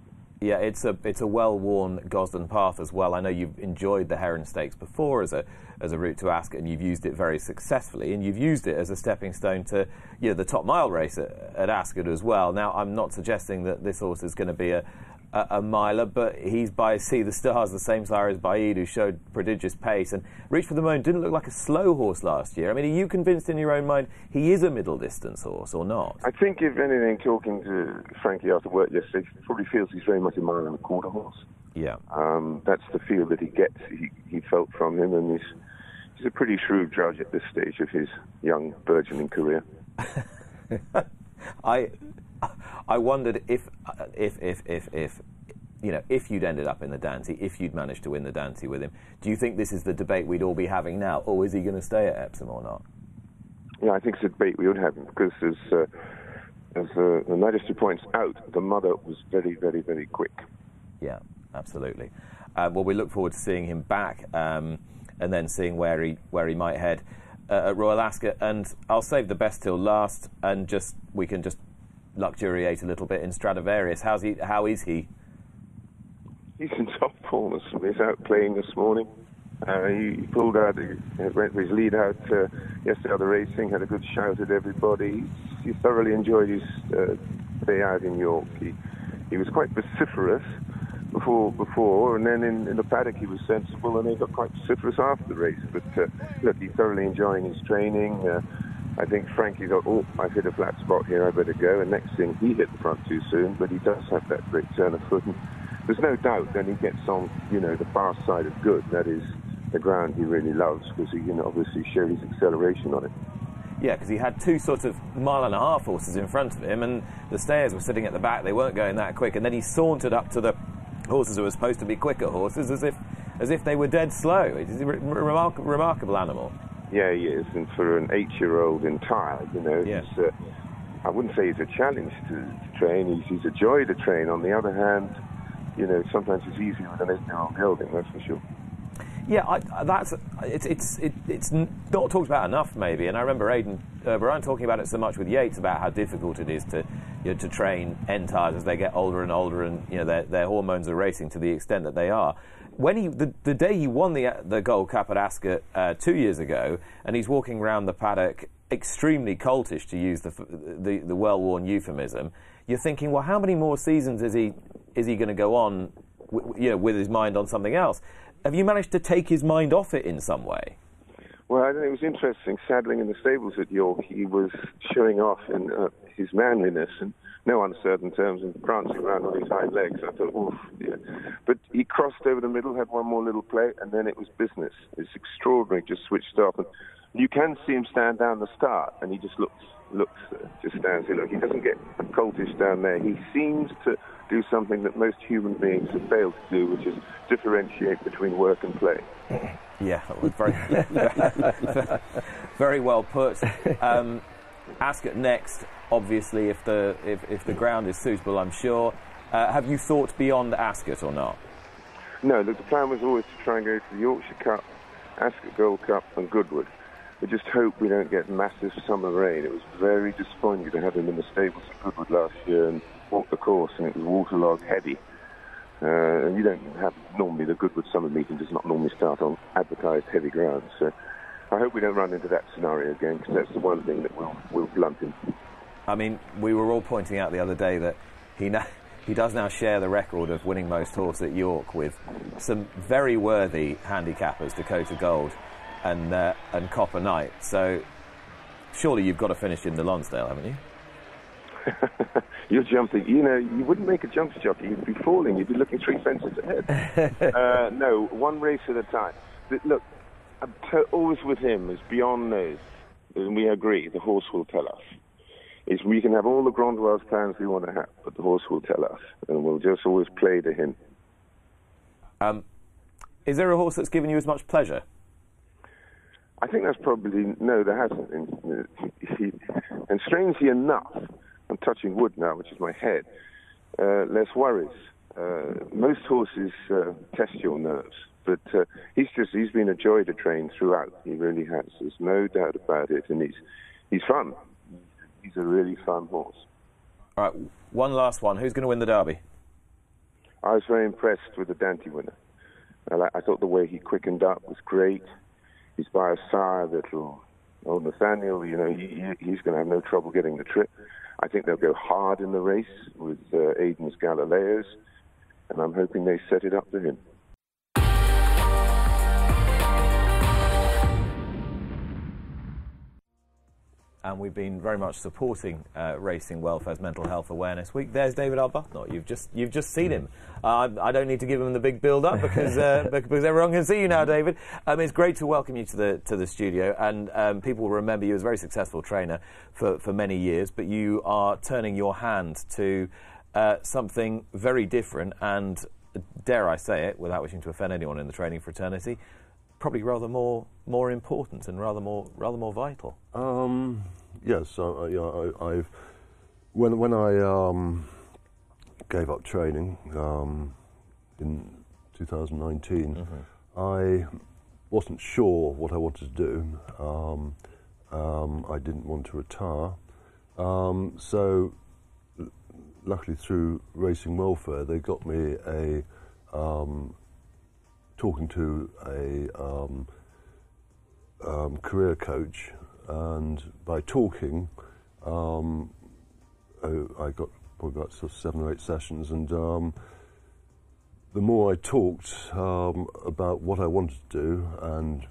Yeah, it's a it's a well-worn Gosden path as well. I know you've enjoyed the Heron Stakes before as a as a route to Ascot, and you've used it very successfully, and you've used it as a stepping stone to you know, the top mile race at, at Ascot as well. Now, I'm not suggesting that this horse is going to be a a, a miler, but he's by Sea the Stars, the same sire as Baaeed, who showed prodigious pace. And Reach for the Moon didn't look like a slow horse last year. I mean, are you convinced in your own mind he is a middle distance horse or not? I think, if anything, talking to Frankie after work yesterday, he probably feels he's very much a mile and a quarter horse. Yeah. Um, that's the feel that he gets, he, he felt from him, and he's, he's a pretty shrewd judge at this stage of his young burgeoning career. I I wondered if, if, if, if, if, you know, if you'd ended up in the Dante, if you'd managed to win the Dante with him, do you think this is the debate we'd all be having now, or is he going to stay at Epsom or not? Yeah, I think it's a debate we would have because, as, uh, as uh, the magistrate points out, the mother was very, very, very quick. Yeah, absolutely. Uh, well, we look forward to seeing him back um, and then seeing where he where he might head uh, at Royal Ascot. And I'll save the best till last, and just we can just luxuriate a little bit in Stradivarius. How's he? How is he? He's in top form. He's out playing this morning. Uh, he pulled out, he went for his lead out uh, yesterday on the racing, had a good shout at everybody. He thoroughly enjoyed his uh, day out in York. He, he was quite vociferous before, before, and then in, in the paddock he was sensible, and he got quite vociferous after the race. But uh, look, he's thoroughly enjoying his training. Uh, I think Frankie thought, oh, I've hit a flat spot here, I better go. And next thing, he hit the front too soon, but he does have that great turn of foot. And there's no doubt then he gets on, you know, the far side of good. That is the ground he really loves because he can obviously show his acceleration on it. Yeah, because he had two sort of mile and a half horses in front of him, and the stayers were sitting at the back. They weren't going that quick, and then he sauntered up to the horses who were supposed to be quicker horses, as if as if they were dead slow. He's a re- remark- remarkable animal. Yeah, he is, and for an eight-year-old entire, you know, Yes. he's, uh, I wouldn't say he's a challenge to, to train. He's, he's a joy to train. On the other hand, you know, sometimes it's easier with an eight-year-old gelding, that's for sure. Yeah, I, I- that's it's it's it, it's not talked about enough, maybe. And I remember Aidan uh, Brian talking about it so much with Yeats about how difficult it is to you know, to train entires as they get older and older, and you know their their hormones are racing to the extent that they are. When he the, the day he won the the Gold Cup at Ascot uh, two years ago, and he's walking around the paddock extremely coltish, to use the the, the well worn euphemism. You're thinking, well, how many more seasons is he is he going to go on, w- you know, with his mind on something else? Have you managed to take his mind off it in some way? Well, I think it was interesting. Saddling in the stables at York, he was showing off in uh, his manliness and no uncertain terms and prancing around on his hind legs. I thought, oof, yeah. But he crossed over the middle, had one more little play, and then it was business. It's extraordinary, just switched off. And you can see him stand down the start, and he just looks, looks, uh, just stands there. Look, he doesn't get coltish down there. He seems to do something that most human beings have failed to do, which is differentiate between work and play. Yeah, very, very well put. Um, Ascot next, obviously, if the if, if the ground is suitable, I'm sure. Uh, have you thought beyond Ascot or not? No, look, the plan was always to try and go to the Yorkshire Cup, Ascot Gold Cup, and Goodwood. We just hope we don't get massive summer rain. It was very disappointing to have him in the stables at Goodwood last year and walk the course, and it was waterlogged heavy. Uh, and you don't have normally the Goodwood summer meeting does not normally start on advertised heavy ground. So I hope we don't run into that scenario again because that's the one thing that will will blunt him. I mean, we were all pointing out the other day that he now, he does now share the record of winning most horse at York with some very worthy handicappers, Dakota Gold and uh, and Copper Knight. So surely you've got to finish in the Lonsdale, haven't you? You're jumping. You know, you wouldn't make a jumps jockey. You'd be falling. You'd be looking three fences ahead. uh, no, one race at a time. Th- Look, always with him is beyond those. And we agree. The horse will tell us. Is we can have all the Grand Wells plans we want to have, but the horse will tell us, and we'll just always play to him. Um, is there a horse that's given you as much pleasure? I think that's probably no, there hasn't. And, and strangely enough, I'm touching wood now, which is my head. Uh, less worries. Uh, most horses uh, test your nerves, but uh, he's just he's been a joy to train throughout. He really has. There's no doubt about it, and he's he's fun. He's a really fun horse. All right, one last one. Who's going to win the Derby? I was very impressed with the Dante winner. I, I thought the way he quickened up was great. He's by a sire that'll, old Nathaniel, you know, he, he- he's going to have no trouble getting the trip. I think they'll go hard in the race with uh, Aidan's Galileos, and I'm hoping they set it up for him. And we've been very much supporting uh, Racing Welfare's Mental Health Awareness Week. There's David Arbuthnot. You've just you've just seen him. Uh, I, I don't need to give him the big build up because uh, because everyone can see you now, David. Um, it's great to welcome you to the to the studio, and um, people will remember you as a very successful trainer for for many years. But you are turning your hand to uh, something very different, and dare I say it, without wishing to offend anyone in the training fraternity, probably rather more more important and rather more rather more vital. Um, yes, I, I, yeah, I, I've when when I um, gave up training um, in 2019, I wasn't sure what I wanted to do. Um, um, I didn't want to retire, um, so luckily through Racing Welfare, they got me a um, talking to a um, um, career coach, and by talking, um, I, I got probably about sort of seven or eight sessions, and um, the more I talked um, about what I wanted to do, and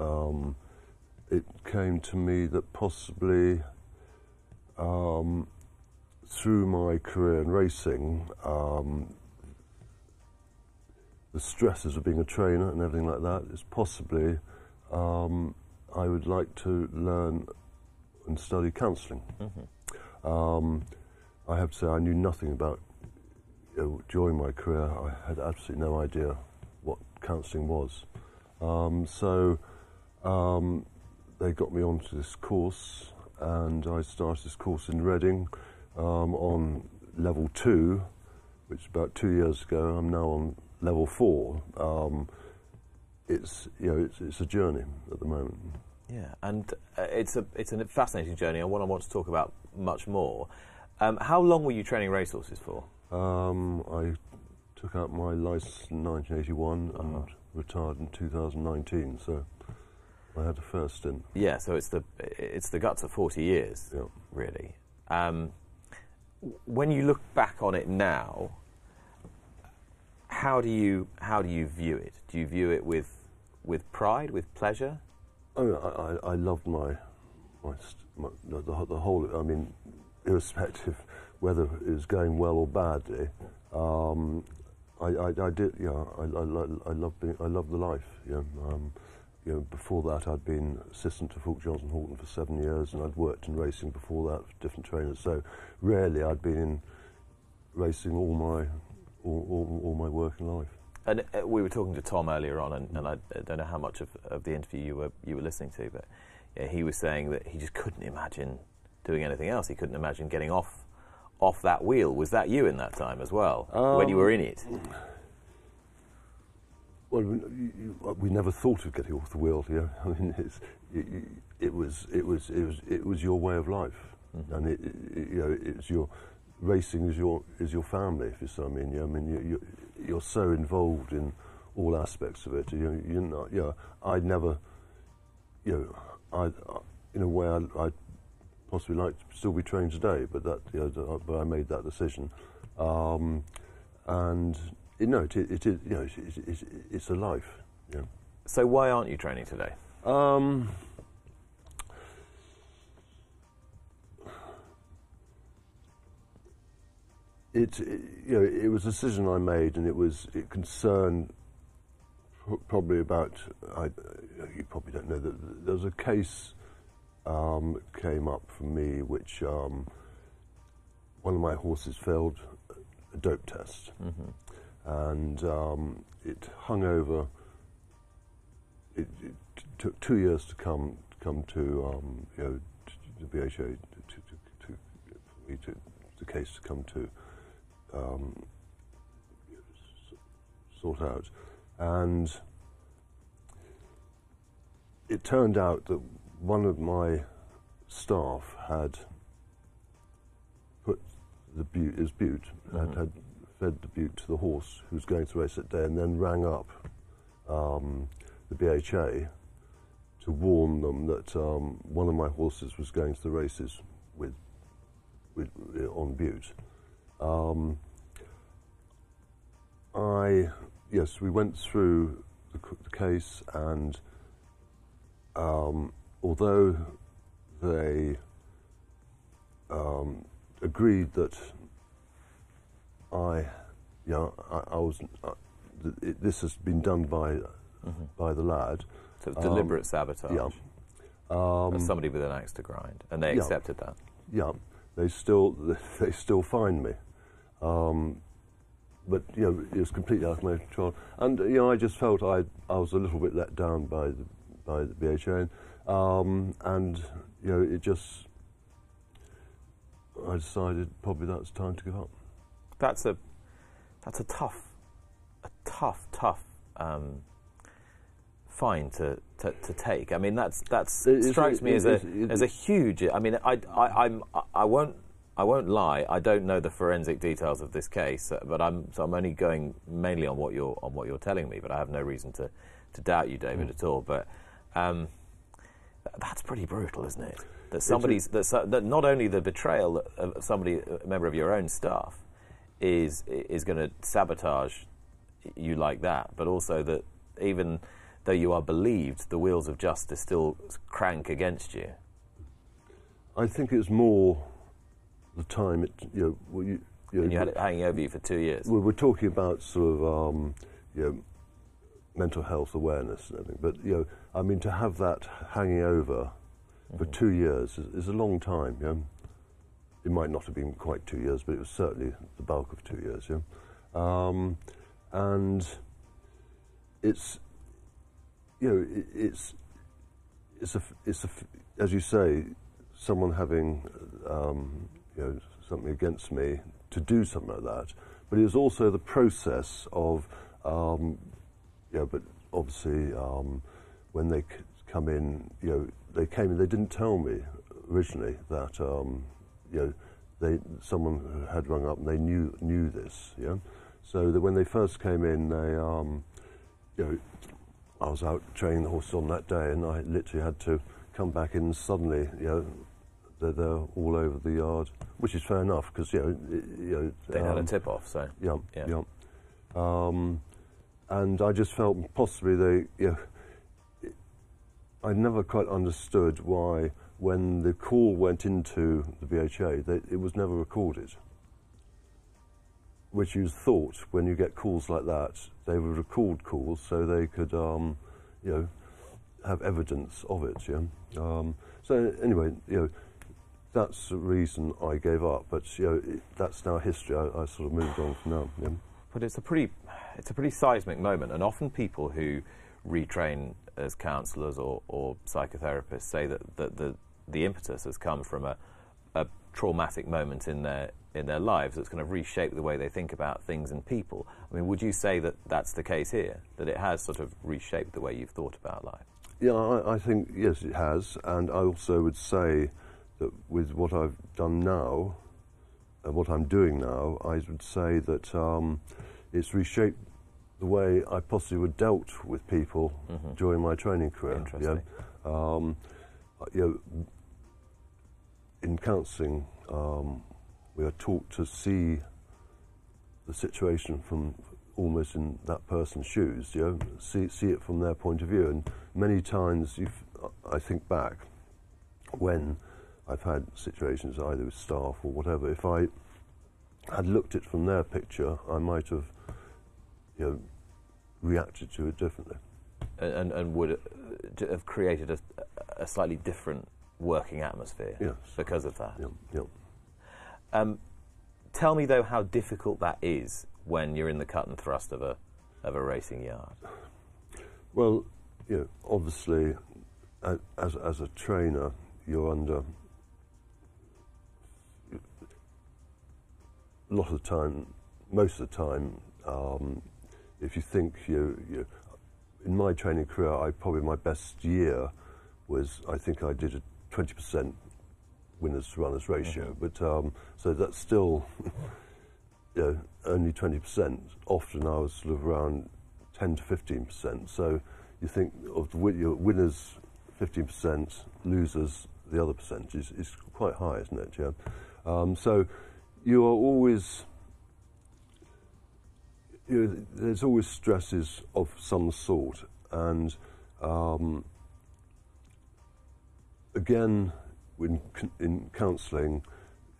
um, it came to me that possibly through my career in racing, um, the stresses of being a trainer and everything like that is possibly um, I would like to learn and study counselling. Um, I have to say I knew nothing about you know, during my career. I had absolutely no idea what counselling was. Um, so um, they got me onto this course, and I started this course in Reading um, on level two, which about two years ago. I'm now on level four. Um, it's you know it's, it's a journey at the moment. Yeah, and uh, it's a it's a fascinating journey, and one I want to talk about much more. Um, how long were you training racehorses for? Um, I took out my license in 1981 and retired in 2019. So I had a first stint. Yeah, so it's the it's the guts of forty years, Yeah. really. Um, when you look back on it now, how do you how do you view it? Do you view it with with pride, with pleasure? Oh, I, I, I loved my, my, my the, the, whole. I mean, irrespective whether it was going well or badly, um, I, I, I did. Yeah, I, I, I love being. I love the life. Know, um, you know, before that, I'd been assistant to Fulke Johnson Houghton for seven years, and I'd worked in racing before that for different trainers. So, rarely I'd been in racing all my all, all, all my working life. And uh, we were talking to Tom earlier on, and, and I, I don't know how much of, of the interview you were you were listening to, but yeah, he was saying that he just couldn't imagine doing anything else. He couldn't imagine getting off off that wheel. Was that you in that time as well, when you were in it? Well, we, you- we never thought of getting off the wheel. Know? I mean, it's, it, it was it was it was it was your way of life, and it, it, you know it's your racing is your is your family. If you see what I mean, you know, I mean you, you, you're so involved in all aspects of it. You you're not, you know, I'd never, you know, I, I in a way I, I'd possibly like to still be trained today, but that you know, but I made that decision, um, and you know, it, it is you know, it's, it's, it's, it's a life. You know. So why aren't you training today? Um, it, you know, it was a decision I made, and it was it concerned probably about. I, you probably don't know that there was a case um, came up for me, which um, one of my horses failed a dope test, and um, it hung over. It, it t- took two years to come come to um, you know the BHA to, to, to, to for me to the case to come to um, sort out, and it turned out that one of my staff had put the bute, his bute, had, had fed the bute to the horse who was going to race that day, and then rang up um, the BHA to warn them that um, one of my horses was going to the races with, with on bute. Um, I yes, we went through the, the case, and um, although they um, agreed that I, you know, I, I was, uh, th- it, this has been done by by the lad. So Um, deliberate sabotage. Yeah. Um, somebody with an axe to grind, and they yeah. accepted that. yeah, they still they still fined me, um, but you know it was completely out of my control. And you know I just felt I I was a little bit let down by the by the BHA, um, and you know it just I decided probably that's time to give up. That's a that's a tough, a tough, tough um, fine to, to, to take. I mean, that's that's It- strikes me it- as a it- as a huge. I mean, I, I I'm I won't. I won't lie. I don't know the forensic details of this case, uh, but I'm so I'm only going mainly on what you're on what you're telling me. But I have no reason to, to doubt you, David, at all. But um, that's pretty brutal, isn't it? That somebody's that, so, that not only the betrayal of somebody, a member of your own staff, is is going to sabotage you like that, but also that even though you are believed, the wheels of justice still crank against you. I think it's more the time it you know, well, you, you know And you had it hanging over you for two years. Well, we're talking about sort of um, you know mental health awareness and everything, but you know, I mean, to have that hanging over for two years is, is a long time. You know? It might not have been quite two years, but it was certainly the bulk of two years. You know? um, and it's you know it, it's it's a it's a as you say someone having um, you know something against me to do something like that, but it was also the process of um, but obviously um, when they come in, you know, they came in. They didn't tell me originally that um, you know they someone had rung up and they knew knew this. Yeah, so that when they first came in, they um, you know I was out training the horses on that day, and I literally had to come back in. Suddenly, you know, they're, they're all over the yard, which is fair enough because you know, you know, They had a um, tip off, so yeah, Yeah. yeah. Um, and I just felt possibly they, you know, I never quite understood why when the call went into the BHA, they, it was never recorded. Which you thought when you get calls like that, they would record calls so they could, um, you know, have evidence of it. Yeah. Um, so anyway, you know, that's the reason I gave up. But you know, it, that's now history. I, I sort of moved on from now. Yeah. But it's a pretty, it's a pretty seismic moment, and often people who retrain as counsellors or, or psychotherapists say that, that the the impetus has come from a, a traumatic moment in their in their lives that's going to reshape the way they think about things and people. I mean, would you say that that's the case here? That it has sort of reshaped the way you've thought about life? Yeah, I, I think yes, it has, and I also would say that with what I've done now, and what I'm doing now, I would say that um, it's reshaped the way I possibly would dealt with people during my training career. Interesting. Yeah? Um, uh, you know, in counselling, um, we are taught to see the situation from almost in that person's shoes, you know, see, see it from their point of view. And many times, you I think back when I've had situations either with staff or whatever, if I had looked at it from their picture, I might have, you know, reacted to it differently. And, and, and would uh, have created a, a slightly different working atmosphere Yes. because of that. Yeah, yeah. Um, tell me though how difficult that is when you're in the cut and thrust of a of a racing yard. Well, you know, obviously, as as a trainer, you're under lot of the time, most of the time, um, if you think you, you, in my training career, I probably my best year was I think I did a twenty percent winners to runners ratio, but um, so that's still. you know, only 20%. Often I was sort of around 10 to 15%. So you think of the winners 15%, losers the other percentage is, is quite high, isn't it? Yeah. Um, so you are always you know, there's always stresses of some sort, and um, again, in, in counselling,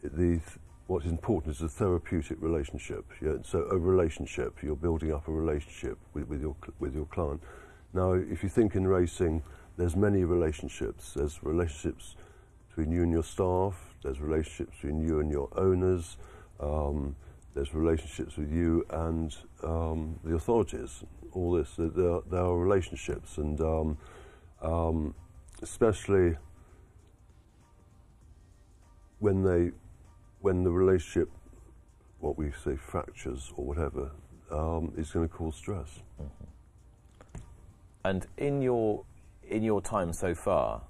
the what is important is a therapeutic relationship. Yeah? So a relationship, you're building up a relationship with, with your with your client. Now, if you think in racing, there's many relationships. There's relationships between you and your staff. There's relationships between you and your owners. Um, there's relationships with you and um, the authorities. All this, there, there are- relationships, and um, um, especially when they, when the relationship, what we say fractures or whatever, um, is going to cause stress. And in your in your time so far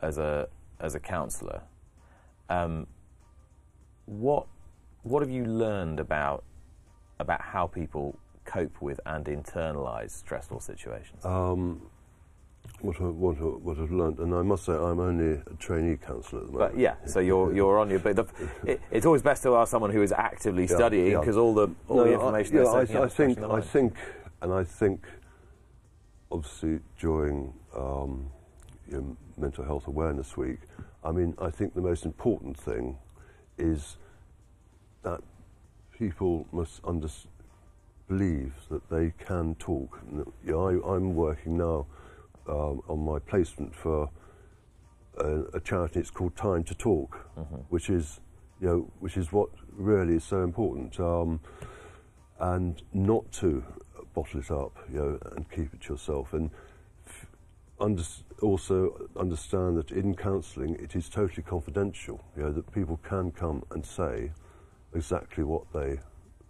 as a as a counsellor, um, what what have you learned about about how people cope with and internalise stressful situations? Um, what, I, what, I, what I've learned, and I must say I'm only a trainee counsellor at the moment. But yeah, so you're you're on your. But the, it, it's always best to ask someone who is actively Yeah, studying yeah. because all the all the No, information. I, yeah, I, I think the I think, and I think, obviously during um, you know, Mental Health Awareness Week, I mean, I think the most important thing is that people must under, believe that they can talk. And You know, I, I'm working now um, on my placement for a, a charity. It's called Time to Talk, which is you know which is what really is so important, um, and not to bottle it up, you know, and keep it to yourself. And under, also understand that in counselling it is totally confidential. You know that people can come and say exactly what they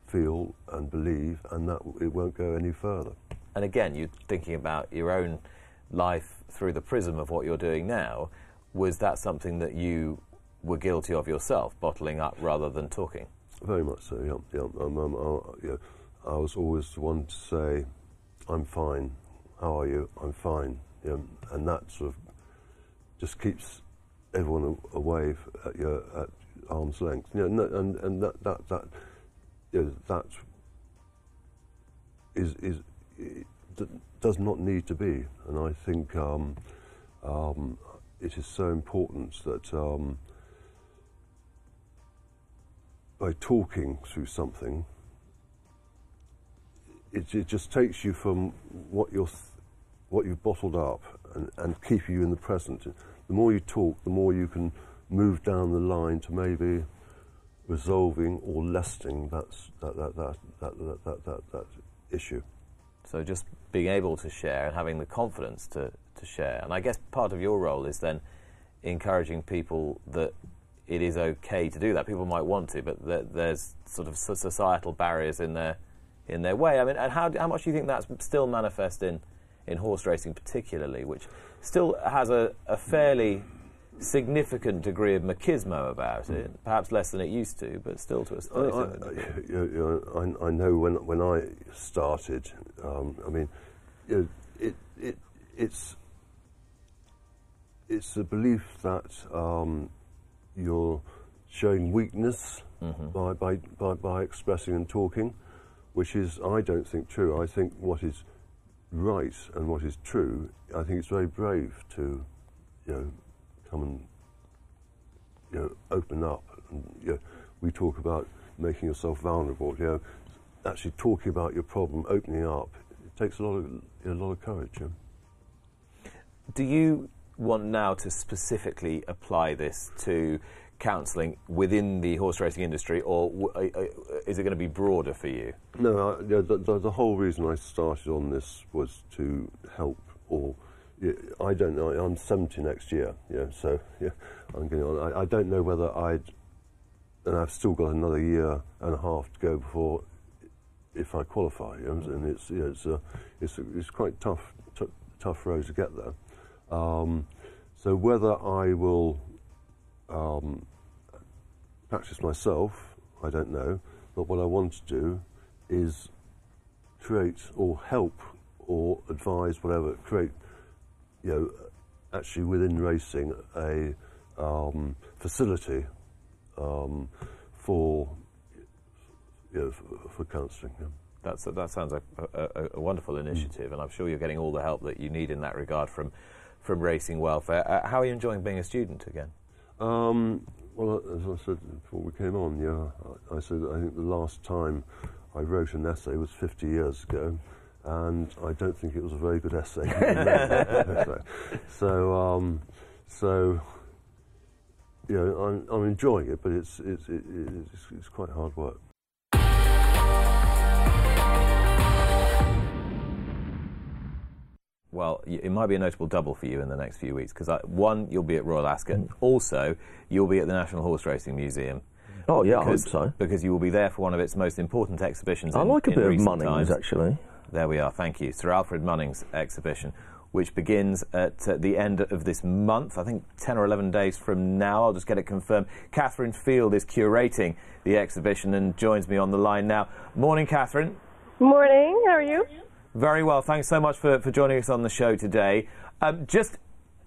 feel and believe, and that it won't go any further. And again, you're thinking about your own life through the prism of what you're doing now. Was that something that you were guilty of yourself, bottling up rather than talking? Very much so. Yeah, yeah. Um, um, uh, yeah. I was always the one to say, "I'm fine. How are you? I'm fine." Yeah, and that sort of just keeps everyone away at, your, at arm's length. You know, and and that that that you know, that is is does not need to be. And I think um, um, it is so important that. Um, by talking through something, it, it just takes you from what you're, what you've bottled up and, and keep you in the present. The more you talk, the more you can move down the line to maybe resolving or lessening that, that, that, that, that, that, that, that, issue. So just being able to share and having the confidence to, to share. And I guess part of your role is then encouraging people that it is okay to do that. People might want to, but there, there's sort of societal barriers in their in their way. I mean, and how, how much do you think that's still manifest in, in horse racing, particularly, which still has a, a fairly significant degree of machismo about it, perhaps less than it used to, but still to a certain I, significant degree. you know, I, I know when when I started. Um, I mean, you know, it it it's it's the belief that um, you're showing weakness by, by, by, by expressing and talking, which is I don't think true. I think what is right and what is true. I think it's very brave to, you know, come and you know, open up. And, you know, we talk about making yourself vulnerable. You know, actually talking about your problem, opening up, it takes a lot of a lot of courage. Do you want now to specifically apply this to counselling within the horse racing industry, or uh, uh, is it going to be broader for you? No, I, the, the, the whole reason I started on this was to help, or I don't know. I'm 70 next year, yeah. So yeah, I'm getting on. I, I don't know whether I'd, and I've still got another year and a half to go before, if I qualify. You know, and it's yeah, it's a, it's a, it's quite tough, tough road to get there. Um, so whether I will um, practice myself, I don't know. But what I want to do is create or help or advise, whatever, create, you know, actually within racing a um, facility um, for, you know, for, for counselling. Yeah. That's, that sounds like a, a, a wonderful initiative, and I'm sure you're getting all the help that you need in that regard from, from Racing Welfare. Uh, how are you enjoying being a student again? Um, well, as I said before we came on, yeah, I, said I think the last time I wrote an essay was 50 years ago, and I don't think it was a very good essay. so, um, so, you know, I'm, I'm enjoying it, but it's, it's, it, it's, it's quite hard work. Well, it might be a notable double for you in the next few weeks because one, you'll be at Royal Ascot. Mm. Also, you'll be at the National Horse Racing Museum. Oh yeah, because, I hope so. Because you will be there for one of its most important exhibitions. I in, like a bit of Munnings times. actually. There we are. Thank you, Sir Alfred Munnings exhibition, which begins at uh, the end of this month. I think ten or eleven days from now. I'll just get it confirmed. Catherine Field is curating the exhibition and joins me on the line now. Morning, Catherine. Morning. How are you? Very well. Thanks so much for, for joining us on the show today. Um, just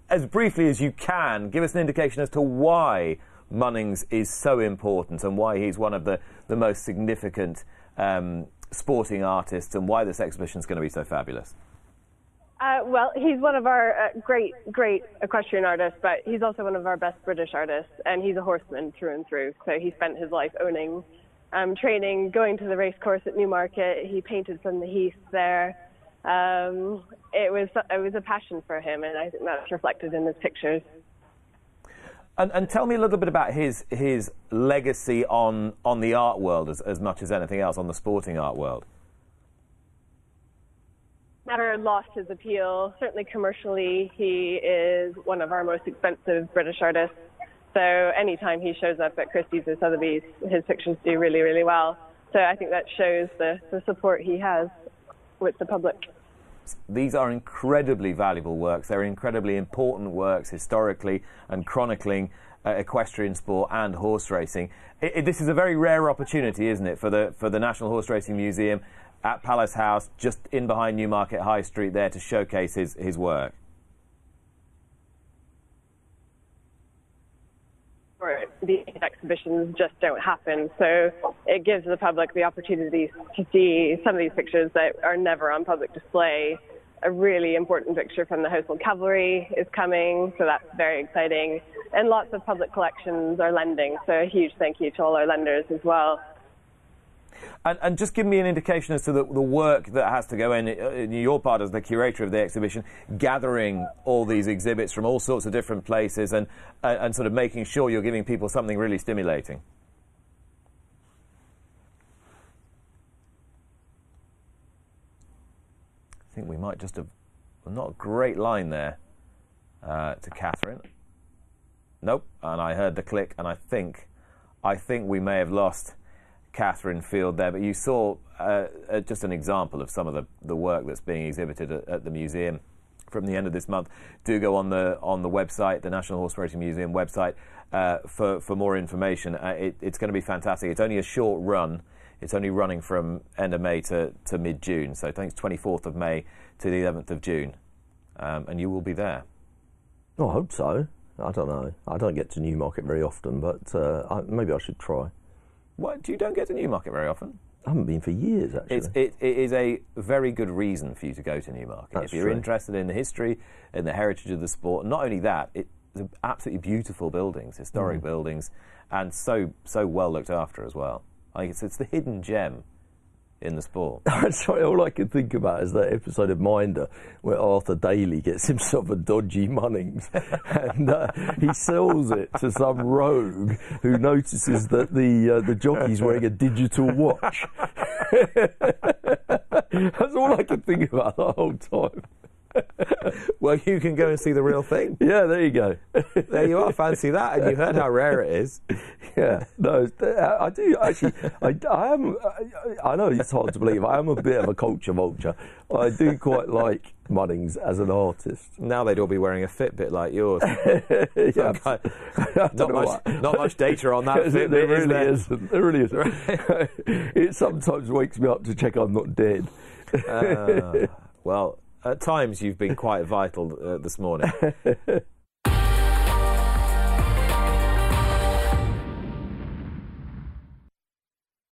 as briefly as you can, give us an indication as to why Munnings is so important and why he's one of the, the most significant um, sporting artists and why this exhibition is going to be so fabulous. Uh, well, he's one of our uh, great, great equestrian artists, but he's also one of our best British artists, and he's a horseman through and through. So he spent his life owning um, training, going to the race course at Newmarket. He painted from the heath there. Um, it was it was a passion for him, and I think that's reflected in his pictures. And, and, tell me a little bit about his his legacy on on the art world as, as much as anything else on the sporting art world. Never lost his appeal. Certainly commercially, he is one of our most expensive British artists. So anytime he shows up at Christie's or Sotheby's, his pictures do really, really well. So I think that shows the, the support he has with the public. These are incredibly valuable works. They're incredibly important works historically and chronicling uh, equestrian sport and horse racing. It, it, this is a very rare opportunity, isn't it, for the for the National Horse Racing Museum at Palace House, just in behind Newmarket High Street, there to showcase his, his work. These exhibitions just don't happen. So it gives the public the opportunity to see some of these pictures that are never on public display. A really important picture from the Household Cavalry is coming, so that's very exciting. And lots of public collections are lending, so a huge thank you to all our lenders as well. And, and, just give me an indication as to the, the work that has to go in, uh, in your part as the curator of the exhibition, gathering all these exhibits from all sorts of different places and, uh, and sort of making sure you're giving people something really stimulating. I think we might just have not a great line there uh, to Catherine. Nope, and I heard the click, and I think, I think we may have lost Catherine Field there, but you saw uh, uh, just an example of some of the, the work that's being exhibited at, at, the museum from the end of this month. Do go on the on the website, the National Horse Racing Museum website, uh, for for more information. Uh, it, it's going to be fantastic. It's only a short run. It's only running from end of May to, to mid June. So I think it's 24th of May to the 11th of June, um, and you will be there. Oh, I hope so. I don't know. I don't get to Newmarket very often, but uh, I, maybe I should try. What, you don't get to Newmarket very often? I haven't been for years, actually. It's, it, it is a very good reason for you to go to Newmarket. That's if you're true. interested in the history and the heritage of the sport, not only that, it's absolutely beautiful buildings, historic mm. buildings, and so so well looked after as well. I think it's, it's the hidden gem in the sport. Sorry, all I can think about is that episode of Minder where Arthur Daly gets himself a dodgy Munnings and uh, he sells it to some rogue who notices that the uh, the jockey's wearing a digital watch. That's all I can think about the whole time. Well, you can go and see the real thing. Yeah, there you go. there you are. Fancy that. And you heard how rare it is. Yeah, no, I do actually. I, I am. I know it's hard to believe. I am a bit of a culture vulture. I do quite like Munnings as an artist. Now they'd all be wearing a Fitbit like yours. yeah, not much. Not much data on that. Fitbit, there really is isn't. There really isn't. it sometimes wakes me up to check I'm not dead. Uh, well, at times you've been quite vital uh, this morning.